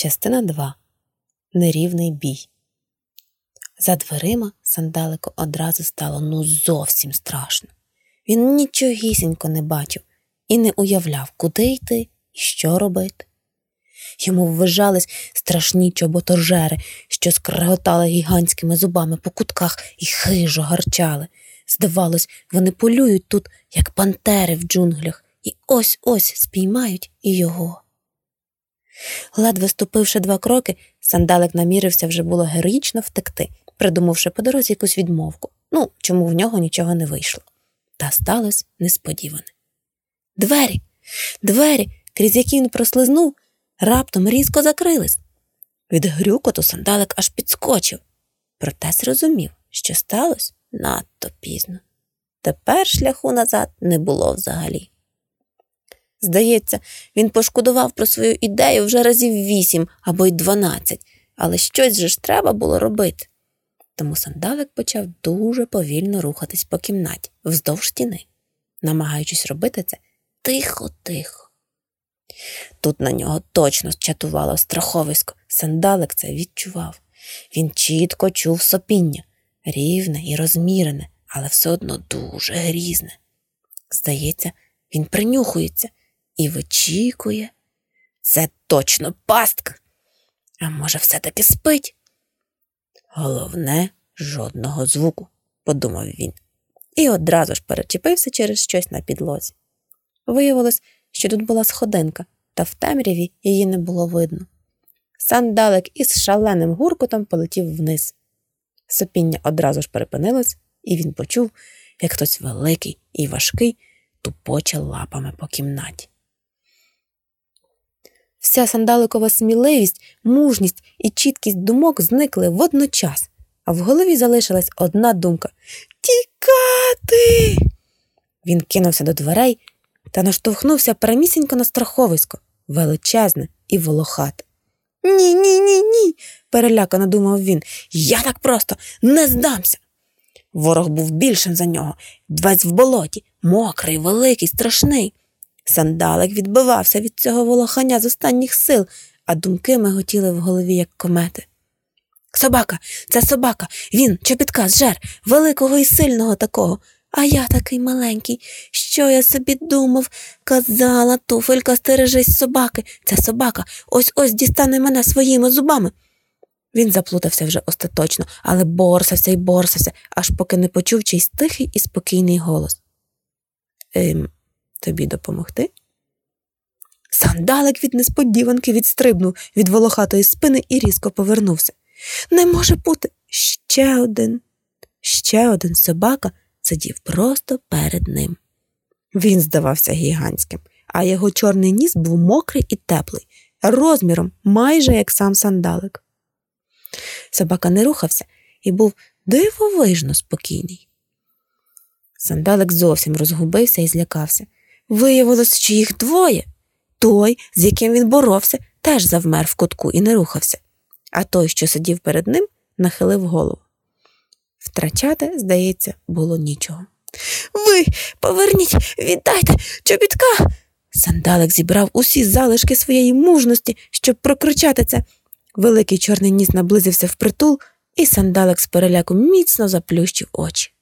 Частина 2. Нерівний бій. За дверима сандалику одразу стало ну зовсім страшно. Він нічогісінько не бачив і не уявляв, куди йти і що робити. Йому ввижались страшні чоботожери, що скреготали гігантськими зубами по кутках і хижо гарчали. Здавалось, вони полюють тут, як пантери в джунглях, і ось ось спіймають і його. Ледве ступивши два кроки, сандалик намірився вже було героїчно втекти, придумавши по дорозі якусь відмовку. Ну, чому в нього нічого не вийшло. Та сталося несподіване. Двері, двері, крізь які він прослизнув, раптом різко закрились. Від грюкоту сандалик аж підскочив, проте зрозумів, що сталося надто пізно. Тепер шляху назад не було взагалі. Здається, він пошкодував про свою ідею вже разів вісім або й дванадцять, але щось же ж треба було робити. Тому сандалик почав дуже повільно рухатись по кімнаті вздовж стіни, намагаючись робити це тихо-тихо. Тут на нього точно чатувало страховисько, сандалик це відчував. Він чітко чув сопіння, рівне і розмірене, але все одно дуже грізне. Здається, він принюхується і вичікує. Це точно пастка. А може, все-таки спить? Головне, жодного звуку, подумав він, і одразу ж перечепився через щось на підлозі. Виявилось, що тут була сходинка, та в темряві її не було видно. Сандалик із шаленим гуркотом полетів вниз. Сопіння одразу ж перепинилось, і він почув, як хтось великий і важкий тупоче лапами по кімнаті. Вся сандаликова сміливість, мужність і чіткість думок зникли водночас, а в голові залишилась одна думка Тікати. Він кинувся до дверей та наштовхнувся прямісінько на страховисько, величезне і волохате. Ні, ні, ні, ні, перелякано думав він. Я так просто не здамся. Ворог був більшим за нього, весь в болоті, мокрий, великий, страшний. Сандалик відбивався від цього волохання з останніх сил, а думки миготіли в голові, як комети. Собака, це собака, він, чобітка, зжер, великого і сильного такого. А я такий маленький. Що я собі думав? Казала туфелька, стережись собаки. Це собака ось ось дістане мене своїми зубами. Він заплутався вже остаточно, але борсався і борсався, аж поки не почув чийсь тихий і спокійний голос. Ем, тобі допомогти? Сандалик від несподіванки відстрибнув від волохатої спини і різко повернувся. Не може бути ще один. Ще один собака сидів просто перед ним. Він здавався гігантським, а його чорний ніс був мокрий і теплий, розміром майже як сам сандалик. Собака не рухався і був дивовижно спокійний. Сандалик зовсім розгубився і злякався. Виявилось, що їх двоє. Той, з яким він боровся, теж завмер в кутку і не рухався, а той, що сидів перед ним, нахилив голову. Втрачати, здається, було нічого. Ви поверніть, віддайте чобітка. Сандалик зібрав усі залишки своєї мужності, щоб прокричати це. Великий чорний ніс наблизився впритул, і сандалик з переляку міцно заплющив очі.